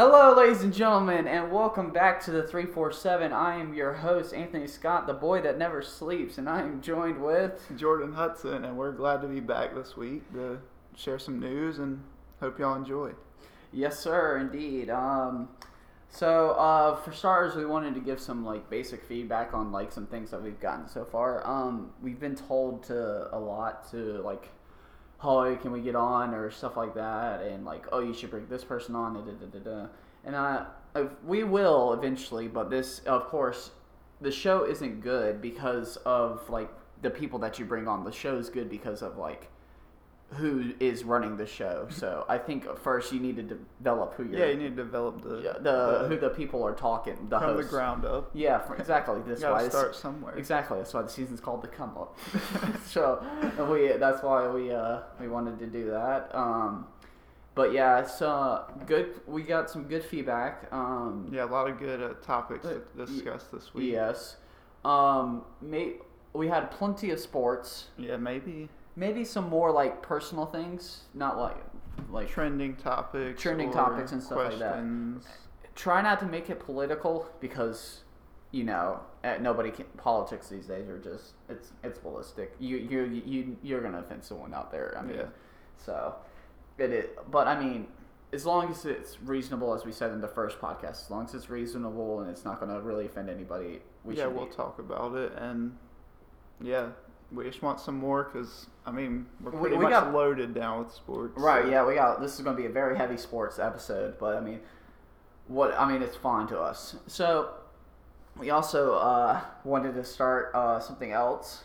Hello, ladies and gentlemen, and welcome back to the 347. I am your host, Anthony Scott, the boy that never sleeps, and I am joined with. Jordan Hudson, and we're glad to be back this week to share some news and hope y'all enjoy. Yes, sir, indeed. Um, so, uh, for starters, we wanted to give some like basic feedback on like some things that we've gotten so far. Um, we've been told to a lot to like, "Oh, can we get on?" or stuff like that, and like, "Oh, you should bring this person on." Da, da, da. And uh, if- we will eventually, but this, of course, the show isn't good because of like the people that you bring on. The show is good because of like who is running the show. So I think first you need to develop who you're Yeah, you need to develop the yeah, the, who the people are talking, the from the ground up. Yeah, for, exactly. That's why this, start somewhere. exactly. That's why the season's called the come up. so we that's why we uh we wanted to do that. Um, but yeah, it's uh good. We got some good feedback. Um, Yeah, a lot of good uh, topics Uh, to discuss this week. yes. Um, may, we had plenty of sports. Yeah, maybe Maybe some more like personal things, not like like trending topics. Trending topics and stuff like that. try not to make it political because you know eh, nobody can politics these days are just it's it's ballistic you you you you're gonna offend someone out there i mean Yeah. so it is but i mean as long as it's reasonable as we said in the first podcast as long as it's reasonable and it's not gonna really offend anybody we yeah, should we'll be- talk about it, and yeah, we just want some more because I mean we're pretty we much got- loaded down with sports. Right, so- yeah, we got this is going to be a very heavy sports episode, but I mean, what I mean, it's fine to us. So, we also uh, wanted to start uh, something else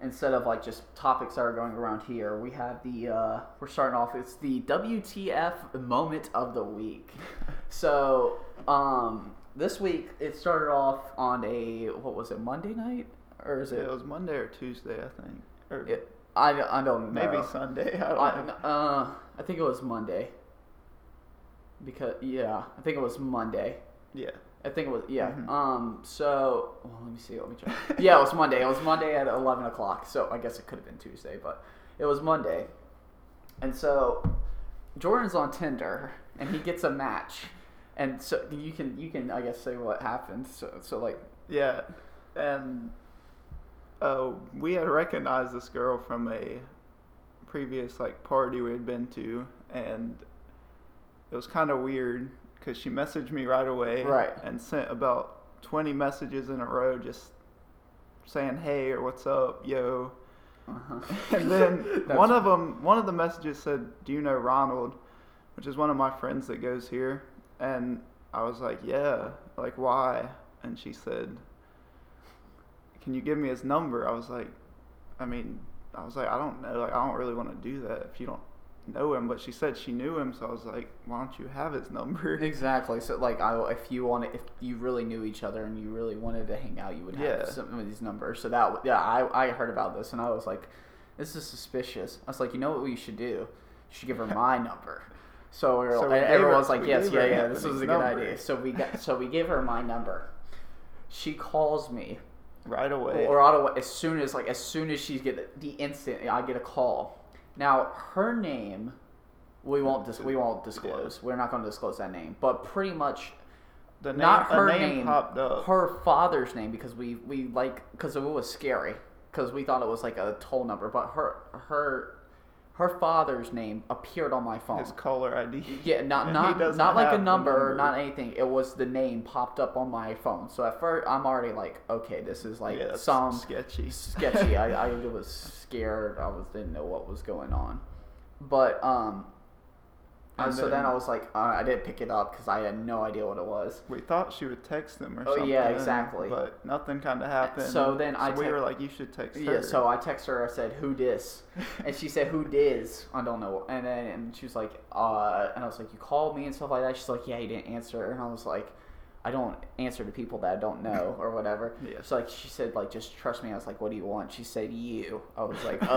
instead of like just topics that are going around here. We have the uh, we're starting off. It's the WTF moment of the week. so, um, this week it started off on a what was it Monday night or is Yeah, it? it was Monday or Tuesday, I think, or it I, I don't know. maybe Sunday. I don't I, know. uh, I think it was Monday. Because yeah, I think it was Monday. Yeah, I think it was yeah. Mhm. Um. So well, let me see. Let me check. yeah, it was Monday. It was Monday at eleven o'clock. So I guess it could have been Tuesday, but it was Monday. And so Jordan's on Tinder, and he gets a match, and so you can you can I guess say what happened. So so like yeah, and uh, we had recognized this girl from a previous like party we had been to, and it was kind of weird because she messaged me right away, Right. and sent about twenty messages in a row just saying hey or what's up, yo. uh-huh. And then one of them, one of the messages said, "Do you know Ronald?" Which is one of my friends that goes here, and I was like, "Yeah." Like, why? And she said, "Can you give me his number?" I was like, "I mean, I was like, I don't know. Like, I don't really want to do that if you don't know him." But she said she knew him, so I was like, "Why don't you have his number?" Exactly. So, like, I, if you wanted, if you really knew each other and you really wanted to hang out, you would have Yeah. some of these numbers. So that, yeah, I, I heard about this and I was like, this is suspicious. I was like, you know what we should do? You should give her my number. So, we were, So we and everyone her- was like, yes, yeah, yeah, this was a good number. idea. So we got, so we gave her my number. She calls me, right away. or Ottawa, as soon as like as soon as she get the instant I get a call. Now her name, we won't dis- we won't disclose. We're not going to disclose that name, but pretty much the name, not her name, name, her father's name because we we like because it was scary because we thought it was like a toll number, but her her her father's name appeared on my phone. his caller ID. Yeah, not And not not like a number, not anything. It was the name popped up on my phone. So at first, I'm already like, okay, this is like yeah, some sketchy. sketchy. I, I was scared. I was didn't know what was going on, but um, And so then then- I was like, uh, I didn't pick it up because I had no idea what it was. We thought she would text him or Oh, something. yeah, exactly. But nothing kind of happened. So then I we were like, you should text her. Yeah, so I text her. I said, "Who dis?" And she said, "Who dis?" I don't know. And then and she was like, "Uh," and I was like, "You called me and stuff like that." She's like, "Yeah, you didn't answer." And I was like, "I don't answer to people that I don't know or whatever." Yeah. So like she said, like just trust me. I was like, "What do you want?" She said, "You." I was like,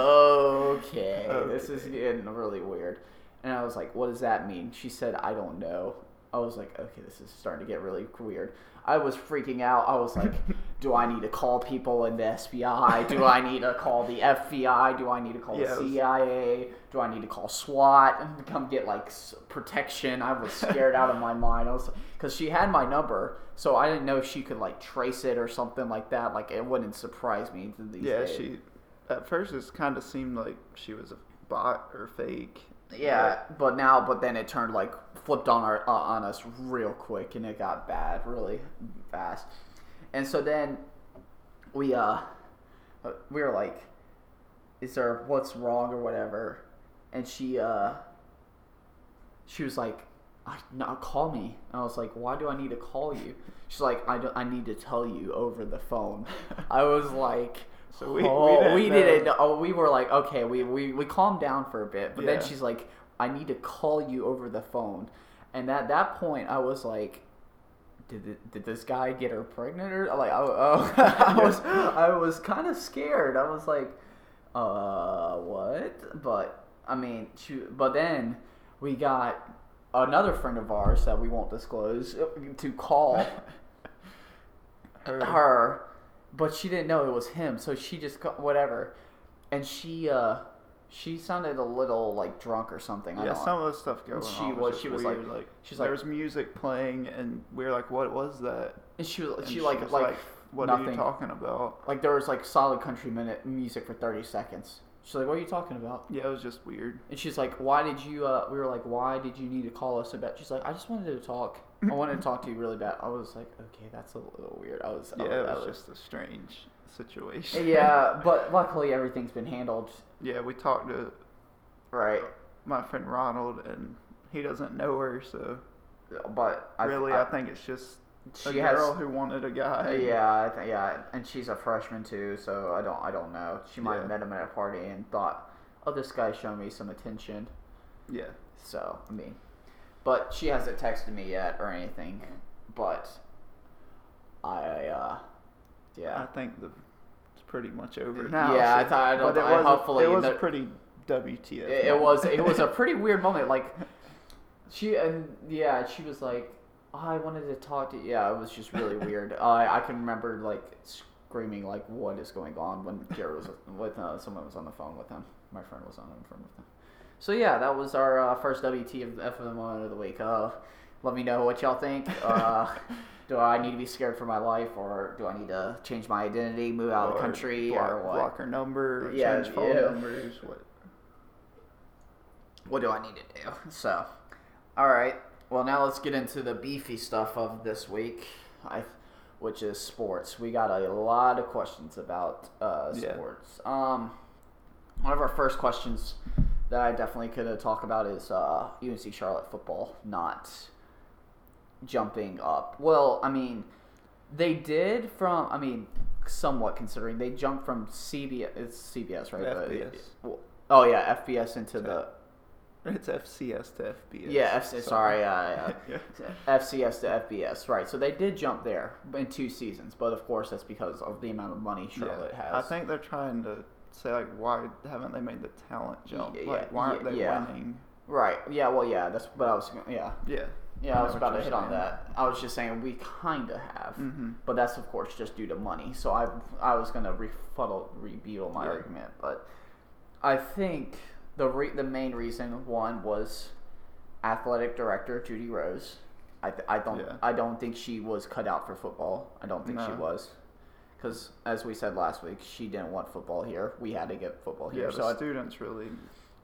"Okay, this is getting really weird." And I was like, "What does that mean?" She said, "I don't know." I was like, "Okay, this is starting to get really weird." I was freaking out. I was like, do I need to call people in the SBI? Do I need to call the FBI? Do I need to call Yeah, the CIA? Do I need to call SWAT and come get like protection? I was scared out of my mind. I was because she had my number, so I didn't know if she could like trace it or something like that. Like it wouldn't surprise me. These Yeah, days. she. At first, it kind of seemed like she was a bot or fake. Yeah, but now, but then it turned like flipped on our uh, on us real quick, and it got bad really fast. And so then we uh we were like, "Is there what's wrong or whatever?" And she uh she was like, I, "No, call me." And I was like, "Why do I need to call you?" She's like, "I don't, I need to tell you over the phone." I was like. So we- we oh, didn't we didn't. Oh, we were like, okay, we, we, we calmed down for a bit, but then she's like, I need to call you over the phone, and at that point, I was like, did it, did this guy get her pregnant or like oh, oh. I was I was kind of scared. I was like, uh, what? But I mean, she, but then we got another friend of ours that we won't disclose uh, to call Her- her, but she didn't know it was him, so she just got whatever, and she uh she sounded a little like drunk or something. I Yeah, some of the stuff going She on. was- just she was like- weird, like, she's there like- was music playing, and we were like, "What was that?" and she was And she like was like, "What are you talking about?" like there was like solid country minute music for 30 seconds she's like what are you talking about Yeah, it was just weird. and she's like why did you uh we were like why did you need to call us about she's like i just wanted to talk i wanted to talk to you really bad i was like okay that's a little weird i was Yeah, I it I was just a strange situation. yeah but luckily everything's been handled yeah, we talked to right my friend Ronald, and he doesn't know her, so but really, I, I, think it's just a she has girl who wanted a guy. yeah, I th- yeah, and she's a freshman too, so I don't, I don't know. She might have met him at a party and thought, "Oh, this guy's showing me some attention." yeah. So I mean, but she hasn't texted me yet or anything. But I, uh, yeah. I think the it's pretty much over now. Yeah, I thought- I don't- but it I- was hopefully it was the- pretty WTF. it, it was, it was a pretty weird moment. Like she and yeah, she was like, oh, "I wanted to talk to." you. Yeah, it was just really weird. I I can remember like screaming like, "What is going on?" when Jared was with uh, someone was on the phone with him. My friend was on the phone with him. So yeah, that was our uh, first WT of F of the moment of the week. Uh, let me know what y'all think. Uh, do I need to be scared for my life, or do I need to change my identity, move out of the country, block, or what? block her number, or Yeah, change phone yeah. numbers. What? what do I need to do? So, all right. Well, now let's get into the beefy stuff of this week, I, which is sports. We got a lot of questions about uh, Yeah. sports. Um, one of our first questions that I definitely could talk about is uh, UNC Charlotte football not jumping up. Well, I mean, they did from. I mean, somewhat considering they jumped from CBS. It's CBS, right? FBS. well, oh yeah, FBS into the It's FCS to FBS. yeah, F- sorry, uh, Yeah. FCS to FBS, right? So they did jump there in two seasons, but of course that's because of the amount of money Charlotte Yeah. has. I think they're trying to say like, why haven't they made the talent jump? Yeah, like, why aren't yeah, they yeah. winning? right? Yeah, well, yeah, that's what I was. Yeah, Yeah. yeah, I, I was about to hit you're on that. I was just saying we kind of have, Mm-hmm. but that's of course just due to money. So I, I was gonna refuddle, rebuttal my Yeah. argument, but I think the re- the main reason one was athletic director Judy Rose. I, th- I don't Yeah. I don't think she was cut out for football. I don't think she was, because as we said last week, she didn't want football here. We had to get football here. Yeah, so I, students really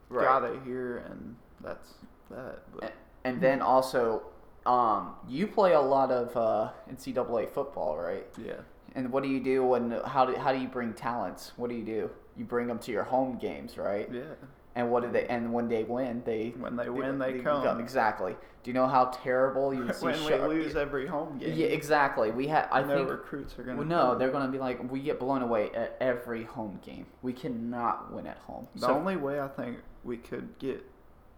Right. got it here, and that's that. But and then also, um, you play a lot of uh, NCAA football, right? yeah, And what do you do when how do how do you bring talents? What do you do? You bring them to your home games, right? yeah. And what do they? And when they win, they When they win, they come. Exactly. Do you know how terrible you see? when we Char- lose every home game, Yeah, exactly. We had. I no think. recruits are gonna. Well, no, they're going to be like we get blown away at every home game. We cannot win at home. The so only way I think we could get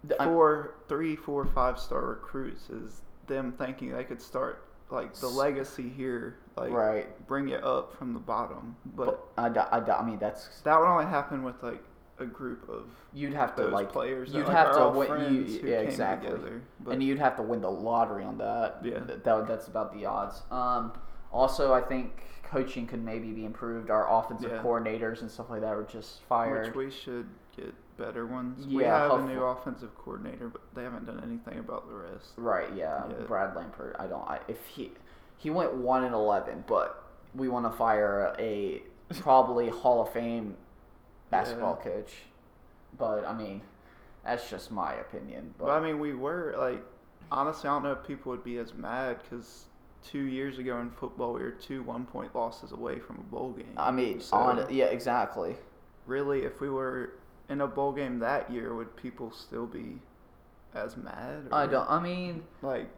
the- I'm- four, three, four, five star recruits is them thinking they could start like the legacy here, like right. bring it up from the bottom. But, But I, I, I mean that's that would only happen with like a group of you'd have to like players. you'd like, have to win- you- yeah, exactly. together. And you'd have to win the lottery on that. Yeah. Th- that, that's about the odds. Um, Also, I think coaching could maybe be improved. Our offensive Yeah. coordinators and stuff like that were just fired. Which we should get better ones. we Yeah, have a new offensive coordinator, but they haven't done anything about the rest. Right, yeah. Yeah. Brad Lambert. I don't. I, if he he went one and eleven, but we want to fire a probably Hall of Fame basketball coach. But I mean, that's just my opinion. But But I mean, we were like, honestly, I don't know if people would be as mad because two years ago in football, we were two one-point losses away from a bowl game. I mean, So- on yeah, exactly. really, if we were in a bowl game that year, would people still be as mad? I don't. I mean, like,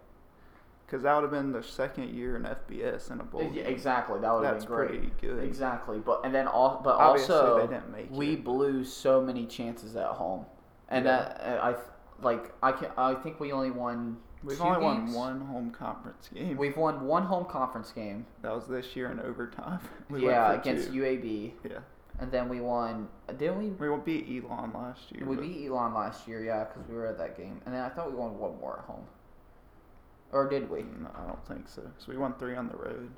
because that would have been the second year in FBS in a bowl yeah, game. exactly. That would have been great. pretty good. Exactly, but and then all, but Obviously, also they didn't make we it. blew so many chances at home, and Yeah. that I like I can I think we only won. We've only games? won one home conference game. We've won one home conference game. that was this year in overtime. We yeah, against two. UAB, Yeah, and then we won. Didn't we? we beat Elon last year. We beat Elon last year, yeah, because we were at that game, and then I thought we won one more at home. Or did we? No, I don't think so. So we won three on the road.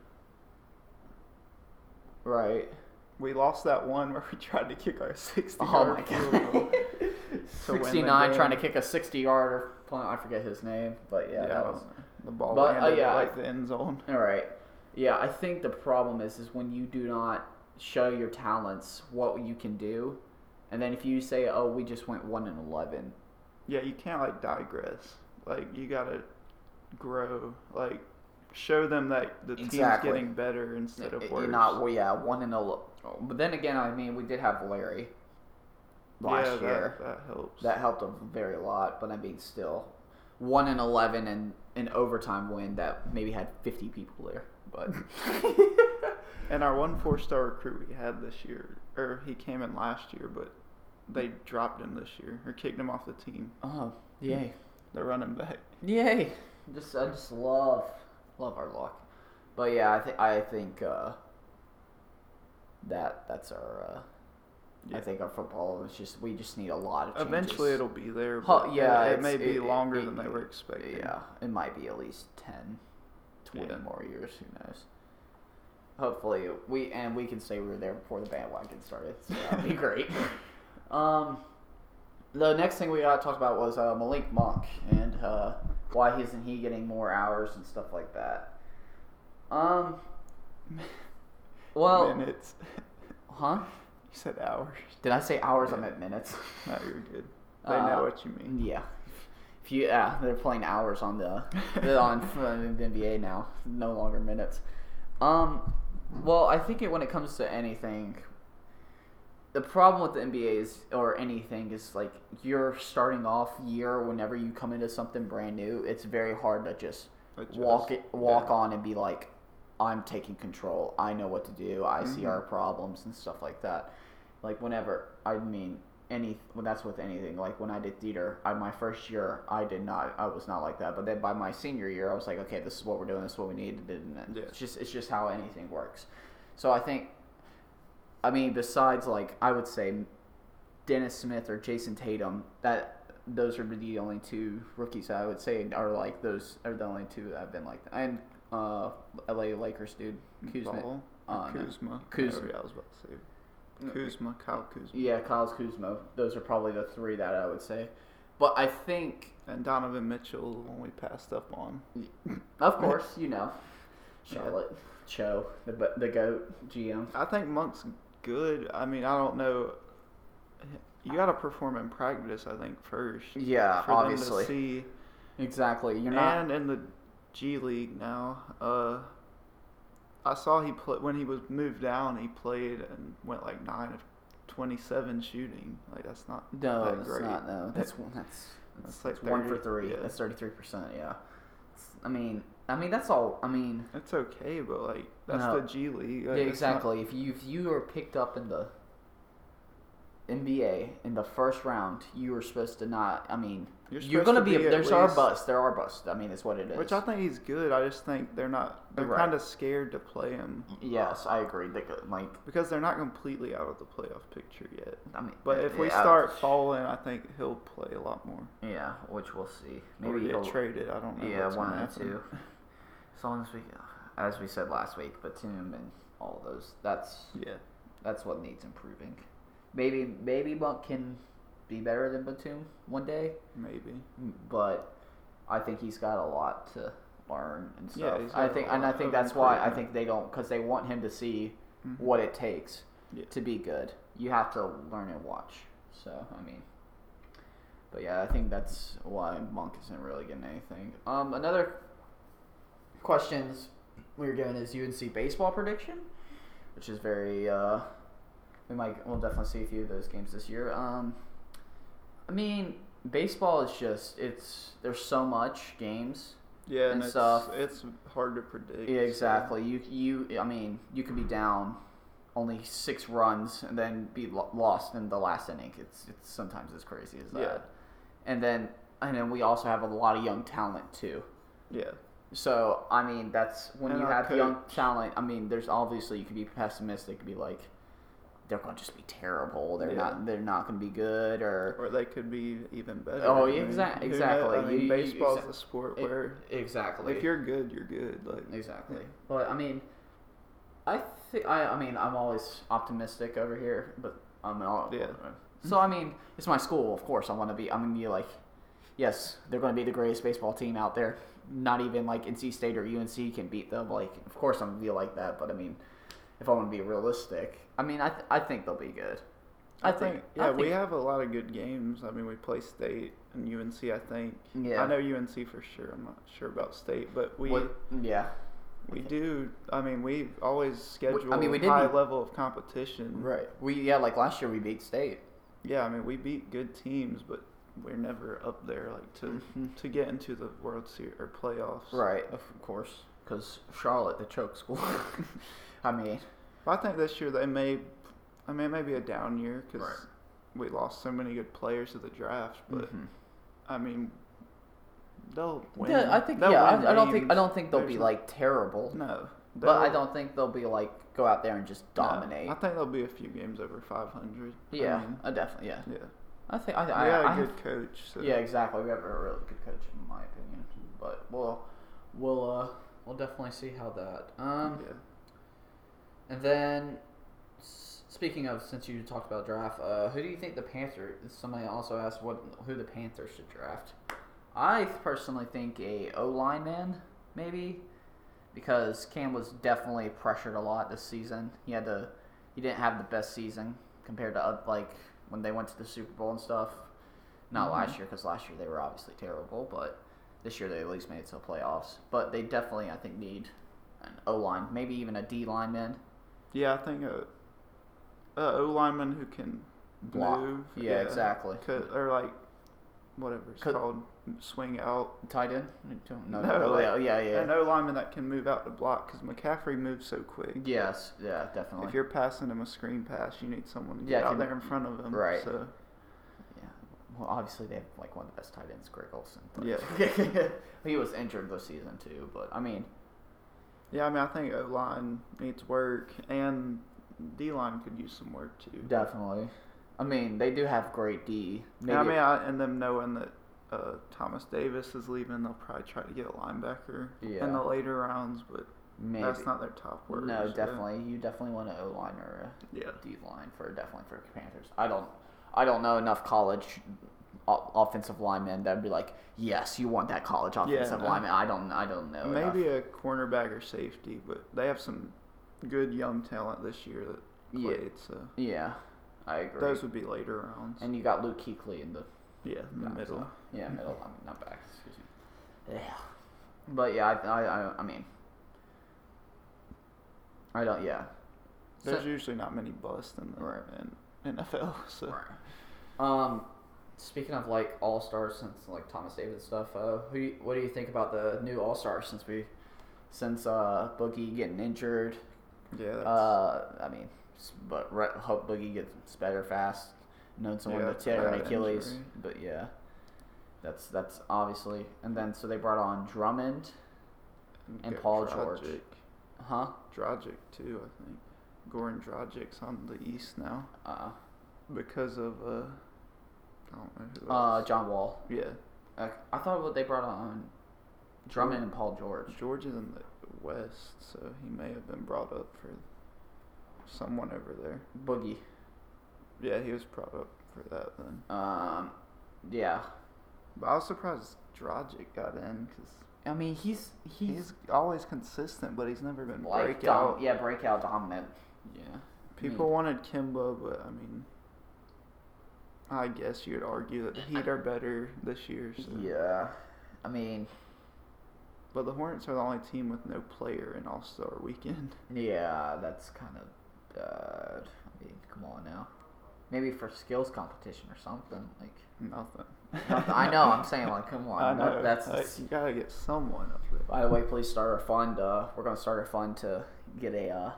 Right. We lost that one where we tried to kick our 60 Oh yard my god. to win the 69 trying to game. kick a 60 yarder. I forget his name, but yeah, that was. the ball But, uh, landed yeah, at, like the end zone. All right. Yeah, I think the problem is is when you do not show your talents what you can do, and then if you say, "Oh, we just went one and 11," Yeah, you can't like digress. Like you gotta grow. Like show them that the Exactly. team's getting better instead of You're worse. not. Well, yeah, one and 11. But then again, I mean, we did have Larry last yeah, year. That, that helps. That helped a very lot, but I mean, still, one and eleven and an overtime win that maybe had fifty people there. But and our one four star recruit we had this year, or he came in last year, but they dropped him this year or kicked him off the team. oh, yay, The running back. yay! Just I just love love our luck. But yeah, I think I think uh, that that's our. Uh, Yeah. I think our football is just we just need a lot of changes. Eventually it'll be there. Huh, yeah, it, it may be it- longer it- than they were expecting. Yeah, it might be at least 10, 20 Yeah. more years. Who knows? Hopefully, we and we can say we were there before the bandwagon started. So that'd be great. Um, the next thing we got to talk about was uh, Malik Monk and uh, why isn't he getting more hours and stuff like that. Um, well, minutes. huh? You said hours. Did I say hours? I meant minutes. No, you're good. They Uh, know what you mean. Yeah. If you yeah, they're playing hours on the on the NBA now, no longer minutes. Um, well, I think it, when it comes to anything, the problem with the NBA is or anything is like you're starting off year whenever you come into something brand new. It's very hard to just Adjust. walk it walk Yeah. on and be like, I'm taking control. I know what to do. I see Mhm. our problems and stuff like that. Like whenever I mean any well, that's with anything. Like when I did theater, I my first year I did not I was not like that. But then by my senior year, I was like, okay, this is what we're doing. This is what we need. And then Yeah. it's just it's just how anything works. So I think, I mean, besides like I would say Dennis Smith or Jayson Tatum, that those are the only two rookies I would say are like those are the only two that have been like that. And uh, LA Lakers dude Kuzma. Uh. Kuzma. Kuzma. Oh, yeah, I was about to say. Kuzma, Kyle Kuzma. Yeah, Kyle's Kuzma. Those are probably the three that I would say. But I think, And Donovan Mitchell, when we passed up on. of course, you know, Charlotte, Cho, the the goat GM. I think Monk's good. I mean, I don't know. You got to perform in practice, I think, first. Yeah, for obviously. them to see. Exactly. You're not. and in the G League now, uh, I saw he play when he was moved down. He played and went like nine of twenty-seven shooting. Like that's not No, that that's great. not. No, that's that's that's, That's like one for three. yeah. That's thirty-three percent. Yeah. I mean, I mean that's all. I mean, It's okay, but like that's No. the G League. yeah, Like, not- exactly. If you if you are picked up in the NBA in the first round, you are supposed to not. I mean, You're you're, gonna to be. be there's our bust. There are busts. I mean, it's what it is. Which I think he's good. I just think they're not. They're Right. kind of scared to play him Yes, I agree. They could, like, because they're not completely out of the playoff picture yet. I mean, But if we yeah, start falling, I think he'll play a lot more. yeah, which we'll see. Maybe Maybe get traded. I don't know. Yeah, one and two. As long as we, as we said last week, Batum and all those. That's Yeah. that's what needs improving. Maybe maybe Monk can be better than Batum one day, Maybe. but I think he's got a lot to learn and stuff. he's I think, and I think that's why I think they don't because they want him to see Mhm. what it takes Yeah. to be good. You have to learn and watch. So I mean, but yeah, I think that's why Monk isn't really getting anything. Um, another questions we were given is UNC baseball prediction, which is very. Uh, we might we'll definitely see a few of those games this year. Um, I mean, baseball is just it's there's so much games. Yeah, and, and stuff. it's hard to predict. Yeah, so- exactly. You you I mean, you could be down only six runs and then be lo- lost in the last inning. It's it's sometimes as crazy as that. Yeah. And then and then we also have a lot of young talent too. Yeah. So I mean, that's when And you have young talent. I mean, there's obviously you could be pessimistic, be like, they're going to just be terrible. They're Yeah. not. They're not going to be good, or Or they could be even better. Oh, I mean, exac- exactly. I mean, You- baseball's exa- a sport where exactly. if you're good, you're good. Like Exactly. But I mean, I think I. I mean, I'm always optimistic over here, but I'm all. Yeah. So I mean, it's my school. Of course, I want to be. I'm gonna be like, yes, they're gonna be the greatest baseball team out there. Not even like NC State or UNC can beat them. Like, of course, I'm gonna be like that. But I mean, if I want to be realistic, I mean, I th- I think they'll be good. I think, I yeah, we think- have a lot of good games. I mean, we play state and UNC. I think. Yeah. I know UNC for sure. I'm not sure about state, but we What- yeah. we do. I mean, we always schedule I mean, we didn't- high level of competition. Right. We yeah, like last year we beat State. Yeah, I mean, we beat good teams, but we're never up there like to Mhm. to get into the World Series or playoffs. Right. Of course. Because Charlotte, the choke school. I mean. I think this year they may. I mean, it may be a down year because Right. we lost so many good players to the draft. But mhm. I mean, they'll win. Yeah, I think They'll yeah. win I, I don't think I don't think they'll There's be no- like terrible, No, but I don't think they'll be like go out there and just no. dominate. I think there'll be a few games over 500. yeah, I mean, I definitely yeah. yeah. I think I, We I, a I good coach. So. yeah exactly. We have a really good coach in my opinion, but we'll we'll uh we'll definitely see how that. Um, yeah. And then speaking of since you talked about draft, uh, who do you think the Panther? Somebody also asked what who the Panthers should draft. I personally think a O lineman maybe because Cam was definitely pressured a lot this season. He had to he didn't have the best season compared to oth- like when they went to the Super Bowl and stuff. Not Mhm. last year because last year they were obviously terrible, but this year they at least made it to the playoffs. But they definitely I think need an O line, maybe even a D lineman. Yeah, I think a, a O lineman who can Block. move. Yeah, exactly. Or like whatever it's called, swing out. Tight end? No, No, no, like- yeah, yeah, yeah. An O lineman that can move out to block because McCaffrey moves so quick. Yes, yeah, definitely. If you're passing him a screen pass, you need someone to Yeah, get out can- there in front of him. right. So Yeah. Well, obviously they have like one of the best tight ends, Greg Olsen. but- Yeah. he was injured this season too, but I mean, yeah, I mean, I think O line needs work, and D line could use some work too. definitely. I mean, they do have great D. Maybe Yeah, I mean, I, and them knowing that uh, Thomas Davis is leaving, they'll probably try to get a linebacker Yeah. in the later rounds, but maybe. that's not their top word. no, definitely. You definitely want an O line or Yeah. a D line for definitely for Panthers. I don't. I don't know enough college offensive lineman that'd be like, yes, you want that college offensive no. lineman. I don't. I don't know. enough. Maybe a cornerback or safety, but they have some good young talent this year that Yeah. played, so Yeah, I agree. those would be later rounds. and you got Luke Kuechly in the yeah, in the middle. Yeah, middle. I mean, not back. Excuse me. Yeah, but yeah, I, I, I, I mean, I don't. Yeah. There's So- usually not many busts in the Right. in NFL, so Right. Um, speaking of like all stars, since like Thomas David stuff, uh, who, you- what do you think about the new all stars since we, since uh Boogie getting injured? yeah, Uh, I mean, but re- hope Boogie gets better fast. Known someone Yeah, to tear an Achilles, injury. but yeah, that's that's obviously. And then so they brought on Drummond, and got Paul George. Dragic. huh? Dragic too, I think. Goran Dragic's on the East now Uh, because of uh, I don't know who uh. John Wall. yeah, Uh, I thought what they brought on Drummond and Paul George. George is in the West, so he may have been brought up for someone over there. Boogie. Yeah, he was brought up for that then. Um, yeah. But I was surprised Dragic got in because I mean, he's he's, he's always consistent, but he's never been like breakout. dom- yeah, breakout dominant. Yeah. People wanted Kemba, but I mean, I guess you'd argue that the Heat are better this year. So. Yeah. I mean, But the Hornets are the only team with no player in All Star Weekend. yeah, that's kind of bad. I mean, come on now. Maybe for skills competition or something. Like, Nothing. nothing- I know. I'm saying like, come on. I know. that's. like, you gotta get someone up there. By the way, please start a fund. Uh, we're gonna start a fund to get a uh,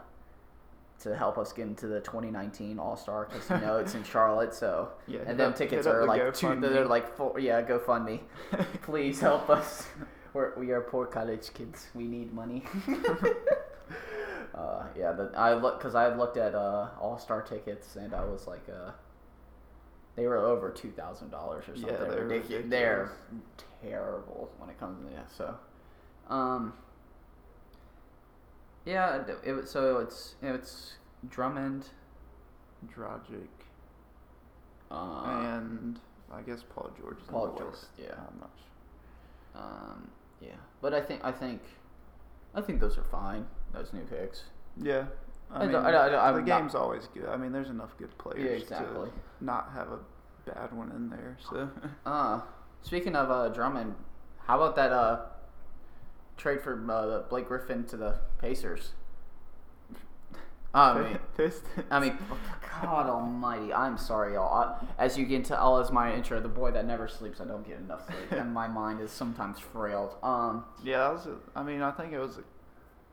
to help us get into the 2019 All Star because you know it's in Charlotte. So Yeah, and them up- tickets are the like two. They're like four. Yeah, GoFundMe. please help us. We're, we are poor college kids. We need money. uh, yeah, the, I look because I looked at uh, All Star tickets and I was like, uh, they were over two thousand dollars or something. Yeah, they're ridiculous. They're terrible when it comes to yeah. So, um, yeah, it, so it's it's Drummond, Dragic uh, and I guess Paul George. is Paul George, West. yeah. I'm not sure. um, yeah. But I think I think I think those are fine. Those new picks. Yeah. I I mean, don't- I don't- I don't- the I'm not- game's always good. I mean, there's enough good players Yeah, exactly. to not have a bad one in there. So Uh, speaking of uh, Drummond, how about that uh, trade for uh, Blake Griffin to the Pacers? I mean. I mean, God Almighty! I'm sorry, y'all. I, as you get into all as my intro, the boy that never sleeps, I don't get enough sleep, and my mind is sometimes frailed. Um, yeah, that was. A, I mean, I think it was a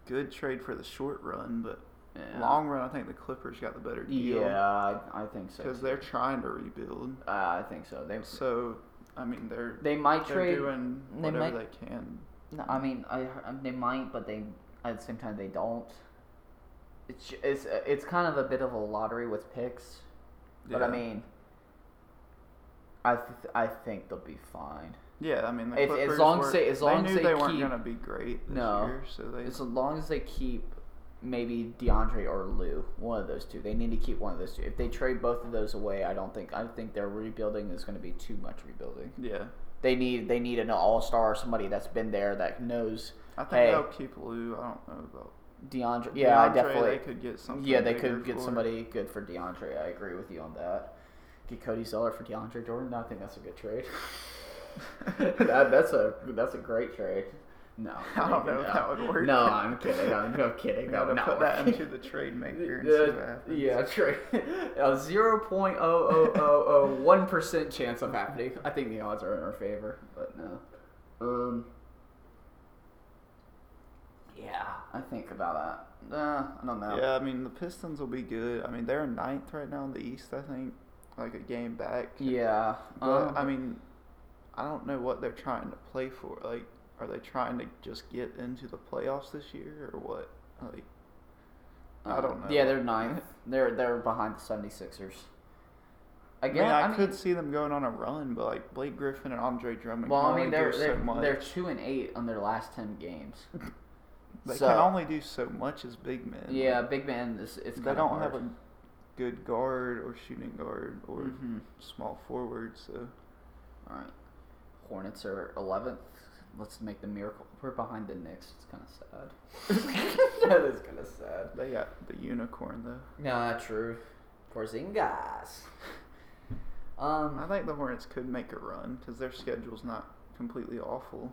good trade for the short run, but yeah. long run, I think the Clippers got the better deal. Yeah, I, I think so. Because they're trying to rebuild. Uh, I think so. They So, I mean, they're they might they're trade. doing they whatever might- they can. No, I mean, I heard- they might, but they at the same time they don't. It's it's uh, it's kind of a bit of a lottery with picks, but I mean, I th- I think they'll be fine. Yeah, I mean, the If- as long as they- as long they as they they weren't keep- gonna be great this No. year, so they As long as they keep maybe DeAndre or Lou, one of those two. They need to keep one of those two. If they trade both of those away, I don't think I think their rebuilding is going to be too much rebuilding. yeah. They need they need an all star, somebody that's been there that knows I think Hey. they'll keep Lou. I don't know about DeAndre. Yeah, I definitely. They could get something. Yeah, they could get somebody good for DeAndre. I agree with you on that. Get Cody Zeller for DeAndre Jordan. I think that's a good trade. that, that's a that's a great trade. No, I don't know if that would work. No, I'm kidding. I'm, I'm kidding. That would not put that into the trade maker and see what Uh, happens. yeah, trade. A zero point oh oh oh oh one percent chance of happening. I think the odds are in our favor, but no. Um. Yeah, I think about that. Uh, I don't know. Yeah, I mean the Pistons will be good. I mean they're in ninth right now in the East. I think, like a game back. Yeah. But um, I mean, I don't know what they're trying to play for. Like, are they trying to just get into the playoffs this year or what? Like, I don't know. Yeah, they're ninth. They're they're behind the 76ers. I Again, mean, I, I mean, could see them going on a run, but like Blake Griffin and Andre Drummond. well, I mean, they're they're, so much. they're two and eight on their last ten games. they so- can only do so much as big men. Yeah, Like, big men. is it's they don't hard. have a good guard or shooting guard or Mhm. small forward. So All right, Hornets are eleventh. Let's make the miracle. We're behind the Knicks. It's kind of sad. that is kind of sad. they got the unicorn though. Nah, true. Porzingis. Um, I think the Hornets could make a run because their schedule's not completely awful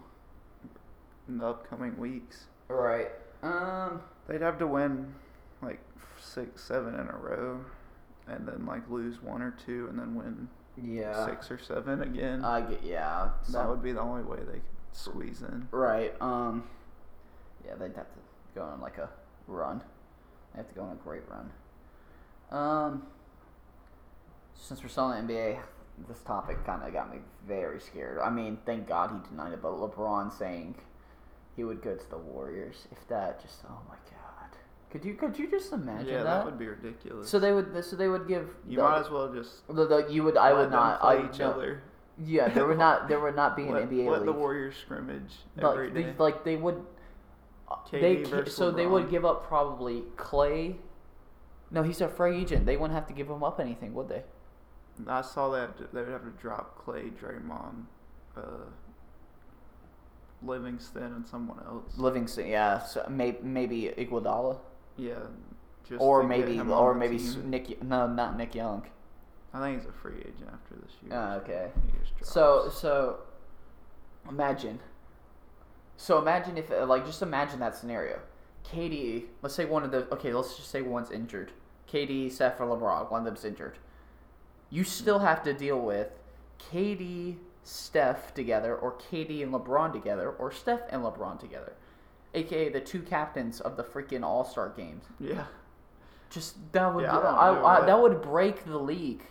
in the upcoming weeks. right. Um, They'd have to win like six, seven in a row, and then like lose one or two, and then win yeah. six or seven again. I get yeah. that would be the only way they could squeeze in. Right. Um. Yeah, they'd have to go on like a run. They have to go on a great run. Um. Since we're still in the NBA, this topic kind of got me very scared. I mean, thank God he denied it, but LeBron saying he would go to the Warriors. If that just, oh my God, could you could you just imagine yeah, that? that would be ridiculous. so they would so they would give you the- might as well just the, the- you would I would not I each no, other. Yeah there would not there would not be an let, NBA let league the Warriors scrimmage every like day. they, like they would Uh, KD they so they would give up probably Clay. No, he's a free agent. They wouldn't have to give him up anything, would they? I saw that they would have to drop Clay, Draymond, uh, Livingston, and someone else. Livingston, yeah. So may, maybe Iguodala, Yeah, just or maybe, or maybe. Nick. No, not Nick Young. I think he's a free agent after this year. Ah, okay. He just drops. So so imagine. So imagine if uh, like just imagine that scenario. KD, let's say one of the okay, let's just say one's injured. KD, Steph, or LeBron, one of them's injured. You still have to deal with KD, Steph together, or KD and LeBron together, or Steph and LeBron together, aka the two captains of the freaking All Star games. yeah, Just that would Yeah, I I, I, know I, what- that would break the league.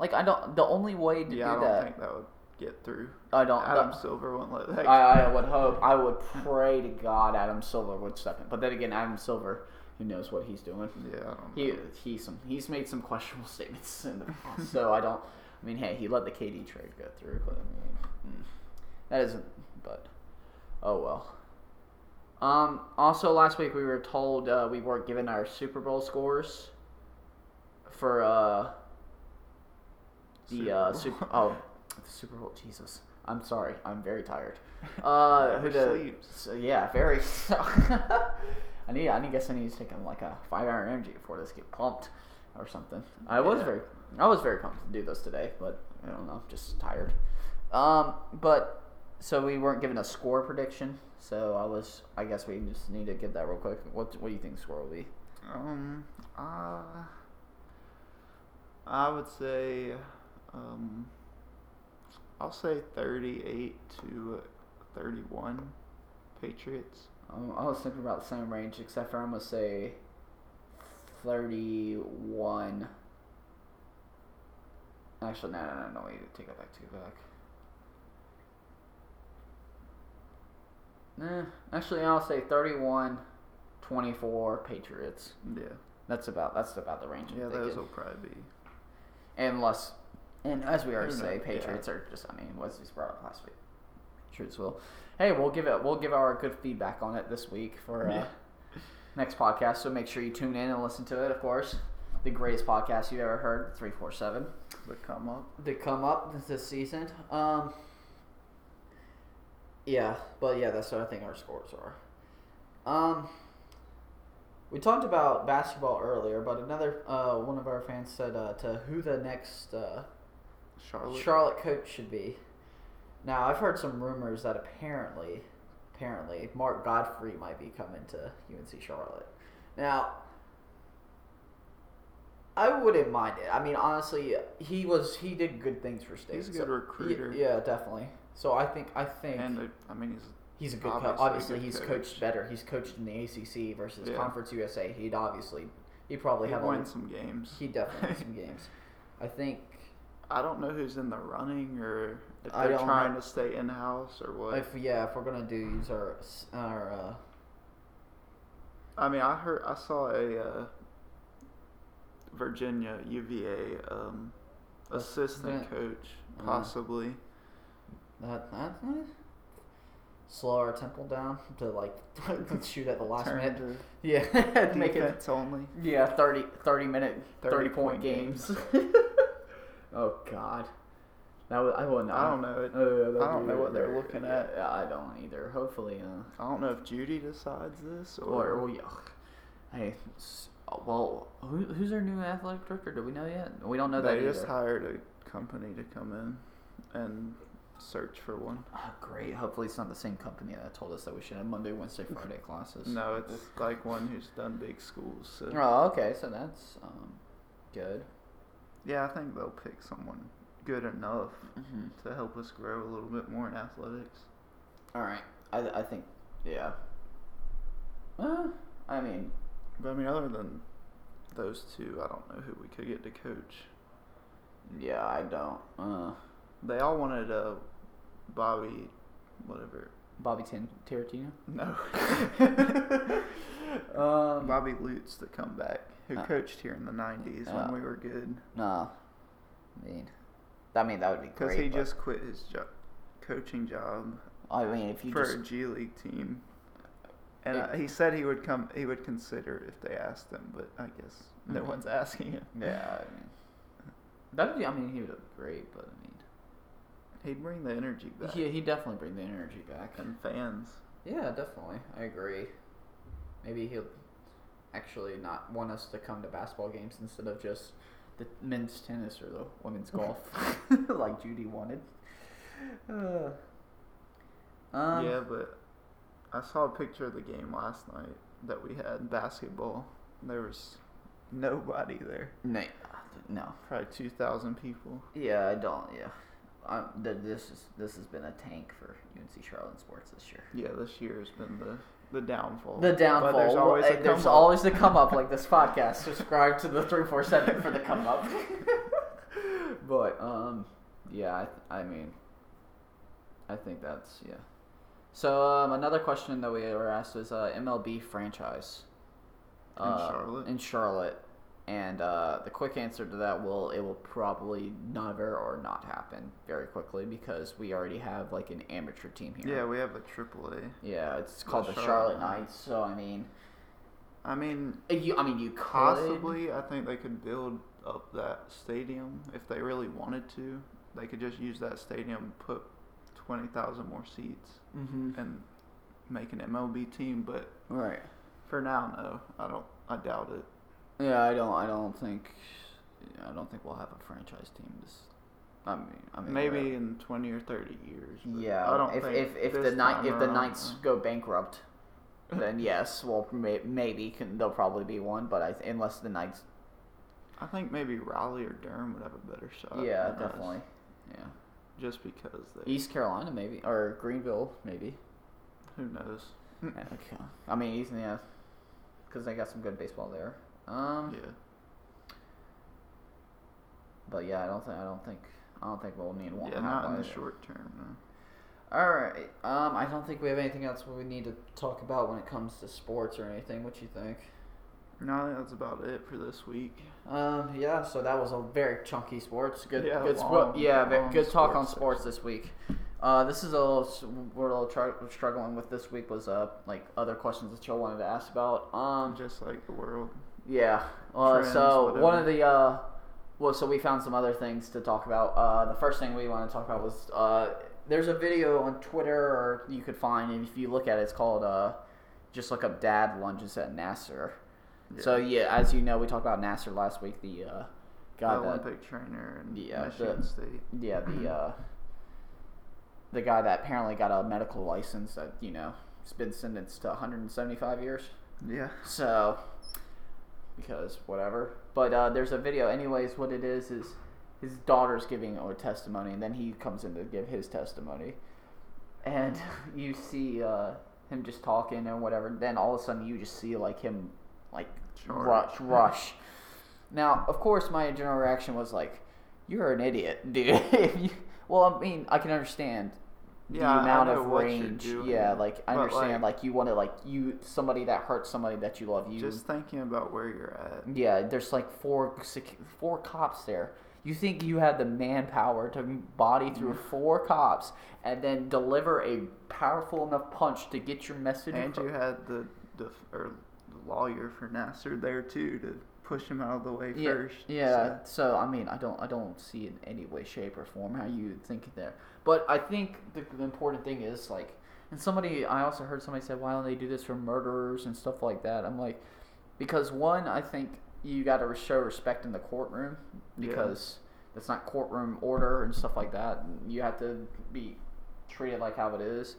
Like I don't. The only way to yeah. I do don't that. think that would get through. I don't. Adam Silver won't let that. I, I would hope. I would pray to God Adam Silver would step in. But then again, Adam Silver, who knows what he's doing? yeah, I don't. He know. he's some he's made some questionable statements in the past. so I don't. I mean, hey, he let the KD trade go through, but I mean, mm, that isn't. But oh well. Um. Also, last week we were told uh, we weren't given our Super Bowl scores for uh the Super uh Bowl. super oh the Super Bowl. Jesus, I'm sorry. I'm very tired. Uh, who the, sleeps. so, yeah, very. I need. I need. Guess I need to take um, like a five hour energy before this get pumped or something. I was very. I was very pumped to do this today, but I don't know. Just tired. Um, but so we weren't given a score prediction. So I was. I guess we just need to get that real quick. What What do you think the score will be? Um, uh, I would say, um, I'll say 38 to 31 Patriots. Um, I was thinking about the same range, except for I'm gonna say thirty-one. Actually, no, no, no, no. Wait, take it back. Take it back. Nah, actually, I'll say 31, 24 Patriots. Yeah. That's about that's about the range. Yeah, those will probably be. Unless, and as we already Who say? Patriots are just. I mean, Wesley's brought up last week. Patriots will. Hey, we'll give it. We'll give our good feedback on it this week for uh, Yeah. next podcast. So make sure you tune in and listen to it. Of course, the greatest podcast you've ever heard, three four seven, the come up. to come up this season. Um. Yeah, but yeah, that's what I think our scores are. Um. We talked about basketball earlier, but another uh, one of our fans said uh, to who the next uh, Charlotte. Charlotte coach should be. Now I've heard some rumors that apparently, apparently Mark Gottfried might be coming to UNC Charlotte. Now, I wouldn't mind it. I mean, honestly, he was he did good things for state. He's a so- good recruiter. Yeah, definitely. So I think I think and I mean, he's he's a good coach. obviously a Obviously, good he's coach. coached better. He's coached in the ACC versus Yeah. Conference USA. He'd obviously he probably he have won some games. he definitely some games. I think I don't know who's in the running or if I they're don't trying know. to stay in house or what. If yeah, if we're gonna do use our our uh, I mean, I heard I saw a uh, Virginia UVA um, assistant coach Uh. possibly. that that eh, slow our temple down to like shoot at the last Turn minute. to Yeah, make it only. yeah 30, 30 minute 30, 30 point, point games. oh God, that was I wouldn't. I don't know. It, Uh, I don't know what they're looking at. Yeah, I don't either. Hopefully, uh, I don't know if Judy decides this or, or. well, yeah. Hey, oh, well, who, who's our new athletic director? Do we know yet? We don't know that they just hired a company to come in and search for one. Oh, great. Hopefully, it's not the same company that told us that we should have Monday, Wednesday, Friday classes. No, it's like one who's done big schools. So Oh, okay. So that's um, good. Yeah, I think they'll pick someone good enough hmm to help us grow a little bit more in athletics. All right. I, I think, yeah. Uh, I mean, But I mean, other than those two, I don't know who we could get to coach. yeah, I don't. Uh, They all wanted uh, Bobby, whatever. Bobby Tin Tarantino. No, um, Bobby Lutz to come back, who Uh, coached here in the '90s uh, when we were good. no. I mean, I mean that would be Because he just quit his jo- coaching job I mean, if you for just a G League team. And It- uh, he said he would come. He would consider if they asked him, but I guess no Mhm. one's asking him. Yeah, I mean, that'd be. I mean, he would look great, but I mean, He'd bring the energy back Yeah, he definitely bring the energy back. and fans. Yeah, definitely. I agree. Maybe he'll actually not want us to come to basketball games instead of just the men's tennis or the women's golf, like Judy wanted. Uh, um, yeah, but I saw a picture of the game last night that we had basketball. There was nobody there. No, no. Probably two thousand people. Yeah, I don't. Yeah, th- this is this has been a tank for UNC Charlotte sports this year. Yeah, this year has been the the downfall. The downfall. But there's always Well, a eh, there's up. always the come up like this podcast. Subscribe to the three four seven for the come up. but um, yeah, I, I mean, I think that's yeah. So um, another question that we were asked was uh, MLB franchise In uh, Charlotte? In Charlotte, and uh, the quick answer to that will it will probably never or not happen very quickly because we already have like an amateur team here. Yeah, we have a triple A. Yeah, it's called the Charlotte Charlotte Knights. So I mean, I mean, uh, you, I mean, you could possibly. I think they could build up that stadium if they really wanted to. They could just use that stadium, put twenty thousand more seats, Mm-hmm. and make an MLB team. But Right. for now, no, I don't. I doubt it. Yeah, I don't. I don't think. I don't think we'll have a franchise team. This. I mean, I mean, Maybe in twenty or thirty years. Yeah. I don't if think if if the night if the Knights go bankrupt, then yes, well may, maybe can there'll probably be one. But I unless the Knights. I think maybe Raleigh or Durham would have a better shot. yeah, than us, definitely. Yeah. Just because they. East Carolina maybe or Greenville maybe. Who knows? Okay. I mean, East yeah, because they got some good baseball there. Um. Yeah. But yeah, I don't think I don't think I don't think we'll need one. Yeah, not in the short term. No. All right. Um, I don't think we have anything else we need to talk about when it comes to sports or anything. What you think? No, I think that's about it for this week. Um, yeah. So that was a very chunky sports. Good. Yeah, good. long- spo- yeah. long good talk on sports sports this week. Uh, this is a little we're a little tr- struggling with this week was uh like other questions that y'all wanted to ask about. Um, Just like the world. Yeah. Uh, Trends, so one of the uh, well, so we found some other things to talk about. Uh, the first thing we want to talk about was uh, there's a video on Twitter, or you could find, and if you look at it, it's called uh, just look up "Dad lunges at Nassar." So yeah, as you know, we talked about Nassar last week. The uh, the guy that Olympic trainer in Yeah, Michigan the- State. yeah the uh, the guy that apparently got a medical license that you know has been sentenced to 175 years. Yeah. So, because whatever. But uh, there's a video. Anyways, what it is is his daughter's giving a testimony, and then he comes in to give his testimony, and you see uh, him just talking and whatever. Then all of a sudden, you just see like him like rush, rush. Now, of course, my general reaction was like, "You're an idiot, dude." Well, I mean, I can understand Yeah, the amount of range. Yeah, like I but, understand. like- Like, you want to like you somebody that hurts somebody that you love. You Just thinking about where you're at. yeah. There's like four four cops there. You think you had the manpower to body through four cops and then deliver a powerful enough punch to get your message And across? you had the the or the lawyer for Nassar there too to push him out of the way yeah, first. Yeah. So. I mean, I don't, I don't see in any way, shape, or form how you think there. But I think the, the important thing is like, and somebody, I also heard somebody say, why don't they do this for murderers and stuff like that? I'm like, because one, I think you got to show respect in the courtroom Yeah. because that's not courtroom order and stuff like that. You have to be treated like how it is.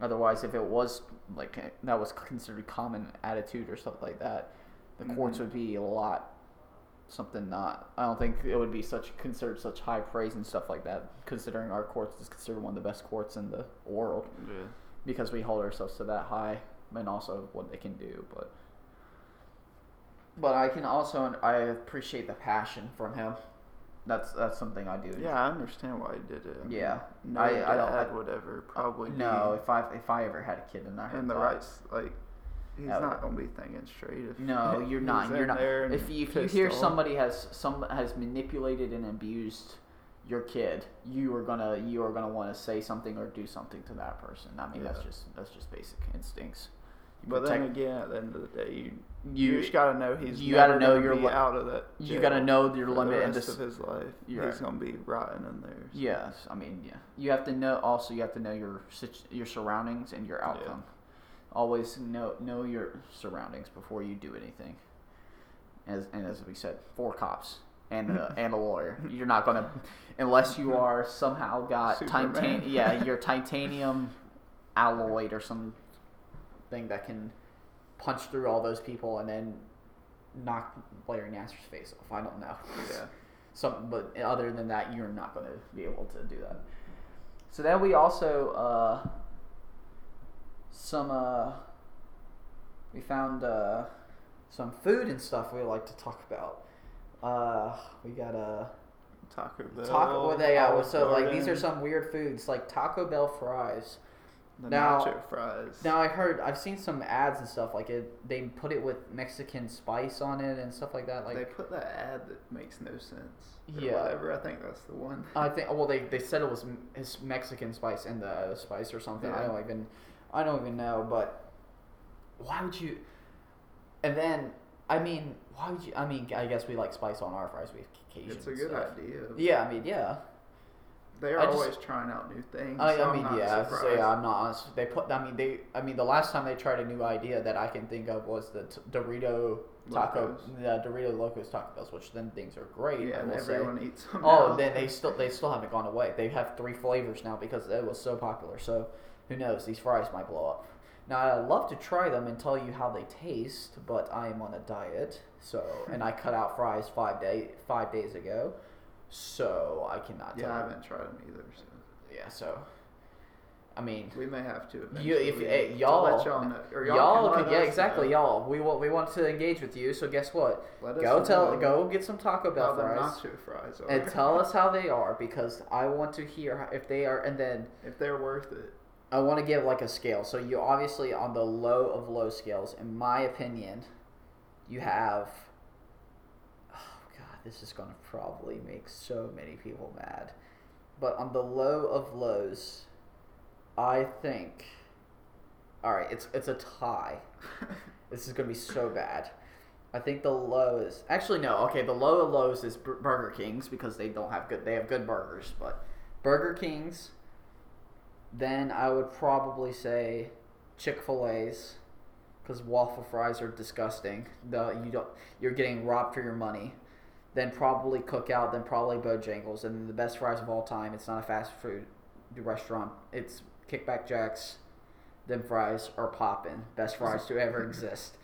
Otherwise, if it was like that was considered common attitude or stuff like that, the courts Mhm. would be a lot something not. I don't think it would be such considered such high praise and stuff like that. Considering our courts is considered one of the best courts in the world Yeah. because we hold ourselves to that high and also what they can do. But but I can also I appreciate the passion from him. That's that's something I do. Yeah, I understand why he did it. I mean, Yeah. no I- I don't- dad I- would ever probably no, if I if I ever had a kid and I heard in the that, right like. He's not gonna be thinking straight. If No, you're not. You're not. there If you, if you hear somebody has some has manipulated and abused your kid, you are gonna you are gonna want to say something or do something to that person. I mean, that's just that's just basic instincts. You But then again, at the end of the day, you you, you, just gotta know he's you gotta know your li- out of that. you gotta know your limit the rest just of his life. He's right. gonna be rotting in there. so- Yes, I mean, yeah. You have to know. Also, you have to know your your surroundings and your outcome. Always know know your surroundings before you do anything. As and as we said, four cops and a, and a lawyer. You're not gonna unless you are somehow got titanium. Yeah, you're titanium alloyed or something that can punch through all those people and then knock Larry Nassar's face off. I don't know. Yeah. Some, but other than that, you're not going to be able to do that. So then we also uh, some uh, we found uh, some food and stuff we like to talk about. Uh, we got a Taco Bell. taco. Well, they, yeah, so like these are some weird foods like Taco Bell fries. the now- nacho fries. Now I heard I've seen some ads and stuff like it. They put it with Mexican spice on it and stuff like that. Like they put that ad that makes no sense. Yeah. Whatever. I think that's the one. I think well they, they said it was his Mexican spice in the spice or something. I don't even I don't even know, but why would you? And then I mean, why would you? I mean, I guess we like spice on our fries. We have Cajun. It's a good stuff. idea. Yeah, I mean, yeah. I just- always trying out new things. I, so I mean, yeah. So yeah, I'm not honest. They put. I mean, they. I mean, the last time they tried a new idea that I can think of was the t- Dorito taco, Locos. the Dorito Locos Taco Bells, which then things are great. Yeah, and will say. everyone eats them. Oh, now. then they still they still haven't gone away. They have three flavors now because it was so popular. So who knows? These fries might blow up. Now I'd love to try them and tell you how they taste, but I am on a diet. So and I cut out fries five day five days ago, so I cannot Yeah, tell. I haven't tried them either. So Yeah, so I mean, we may have to. You, if, eh, hey, y'all, let y'all know, or y'all, y'all, can yeah, exactly, know. y'all. We want we want to engage with you. So guess what? Let us Go tell go get some Taco Bell fries fries and tell us how they are because I want to hear if they are, and then. if they're worth it. I want to give like a scale. So you obviously on the low of low scales, in my opinion, you have. Oh God, this is gonna probably make so many people mad, but on the low of lows, I think. All right, it's it's a tie. This is gonna be so bad. I think the low is actually no. Okay, the low of lows is Burger King's because they don't have good. They have good burgers, but Burger King's. Then I would probably say Chick Fil A's, because waffle fries are disgusting. The you don't you're getting robbed for your money. Then probably Cookout. Then probably Bojangles, and the best fries of all time. It's not a fast food restaurant. It's Kickback Jacks. Them fries are popping. Best fries to ever exist.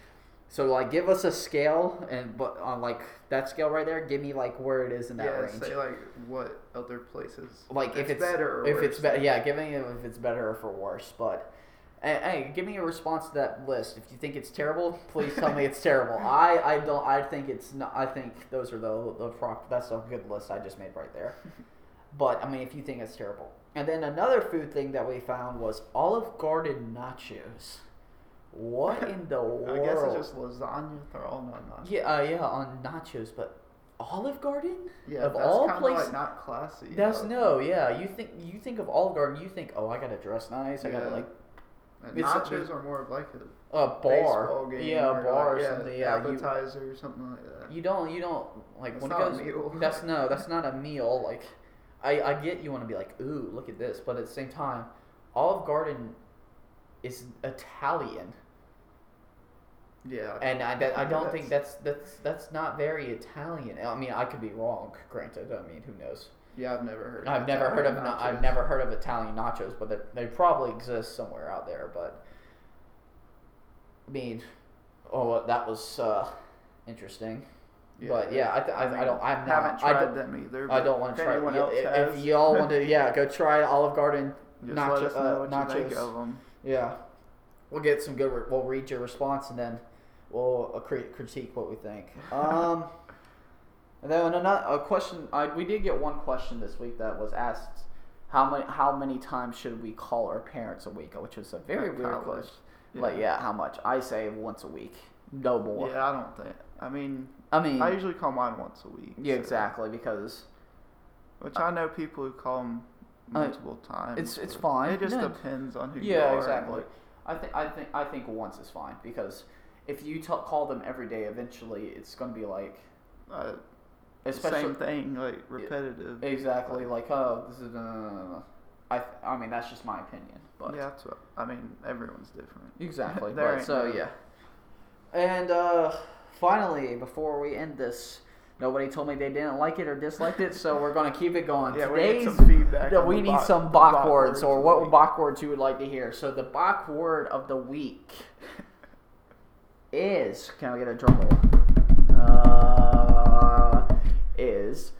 So like, give us a scale, and but on like that scale right there, give me like where it is in that yeah, range. say like what other places. like if it's better or if it's better yeah give me if it's better or for worse but hey, give me a response to that list. If you think it's terrible please tell me it's terrible. I i don't i think it's not i think those are the the prop that's a good list i just made right there. But i mean if you think it's terrible. And then another food thing that we found was olive garden nachos what in the world I guess it's just lasagna thrown on nachos. yeah uh, yeah on nachos but olive garden Yeah, of that's all kind of places like not classy. that's but- no, yeah. You think you think of Olive Garden, you think, oh, I gotta dress nice. I gotta like And nachos are more of like a a bar, yeah, a bar like, or yeah, something. Yeah, you, appetizer or something like that. you don't you don't like It's when not it a goes. meal. That's no, that's not a meal. Like, I I get you want to be like, ooh, look at this, but at the same time, Olive Garden is Italian, yeah, and I that, I don't think that's that's that's not very Italian. I mean, I could be wrong. Granted, I mean, who knows? yeah, I've never heard. I've never heard of I've never heard of Italian nachos, but they, they probably exist somewhere out there. But I mean, oh, that was uh, interesting. but yeah, I, th- I, I don't. I'm haven't tried I don't, them either. I don't want to try. Anyone else if, if y'all want to, yeah, go try Olive Garden. just nacho- let us know uh, what you think nachos. of them. Yeah, we'll get some good. Re- we'll read your response and then we'll uh, critique what we think. Um, and then another a question. I, we did get one question this week that was asked: How many how many times should we call our parents a week? Which is a very weird college. question. Like yeah, how much? I say once a week, no more. Yeah, I don't think. I mean, I mean, I usually call mine once a week. yeah, so- exactly because Which I know people who call them Uh, multiple times. it's- it's fine. It just depends on who you yeah, are. exactly. I think I think I think once is fine because if you t- call them every day, eventually it's going to be like, Uh, especially same thing, like repetitive. exactly like oh this is uh, I I mean that's just my opinion, but yeah, that's what, I mean, everyone's different. exactly. But so no- yeah, and uh, finally before we end this. Nobody told me they didn't like it or disliked it, so we're gonna keep it going. Yeah, we need Today's some feedback. On we need Bach- some the Bach words, words or what. Bach words you would like to hear. So the Bach word of the week is can I get a drum roll? Uh, is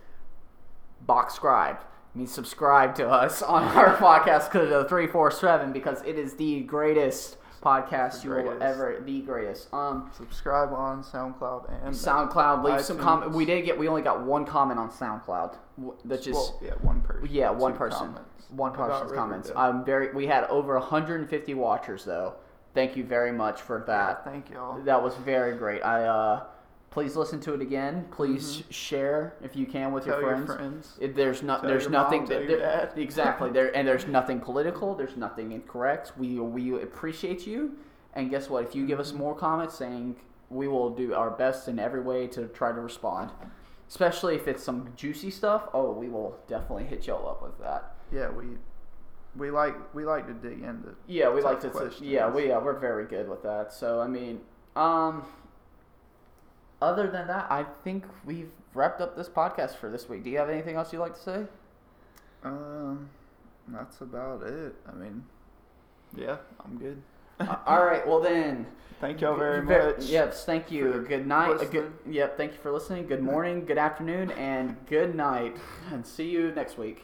Bach scribe. Means subscribe to us on our podcast because of three four seven because it is the greatest podcast The you will greatest. ever the greatest. Um, Subscribe on SoundCloud and SoundCloud, leave some iTunes. comment. We did get we only got one comment on SoundCloud, wh- just well, yeah, one person. yeah, one person. comments One person's comments. I'm very. We had over 150 watchers though. Thank you very much for that. Thank y'all. That was very great. I uh, please listen to it again. Please share if you can with Mm-hmm. Tell your your friends. friends. It, there's no, Tell there's your nothing. mom, that- your there- exactly there, and there's nothing political. There's nothing incorrect. We we appreciate you, and guess what? If you give us Mm-hmm. more comments saying, we will do our best in every way to try to respond. Especially if it's some juicy stuff. Oh, we will definitely hit y'all up with that. Yeah, we we like we like to dig into. Yeah, we like to. Questions. yeah, we yeah, we're very good with that. So I mean, um, other than that, I think we've wrapped up this podcast for this week. Do you have anything else you'd like to say? Um, that's about it. I mean, yeah, I'm good. Uh, all right. Well then. Thank y'all very Ver- much. Yes, thank you. Good night. A good. Yep. Thank you for listening. Good morning. Good afternoon, and good night. And see you next week.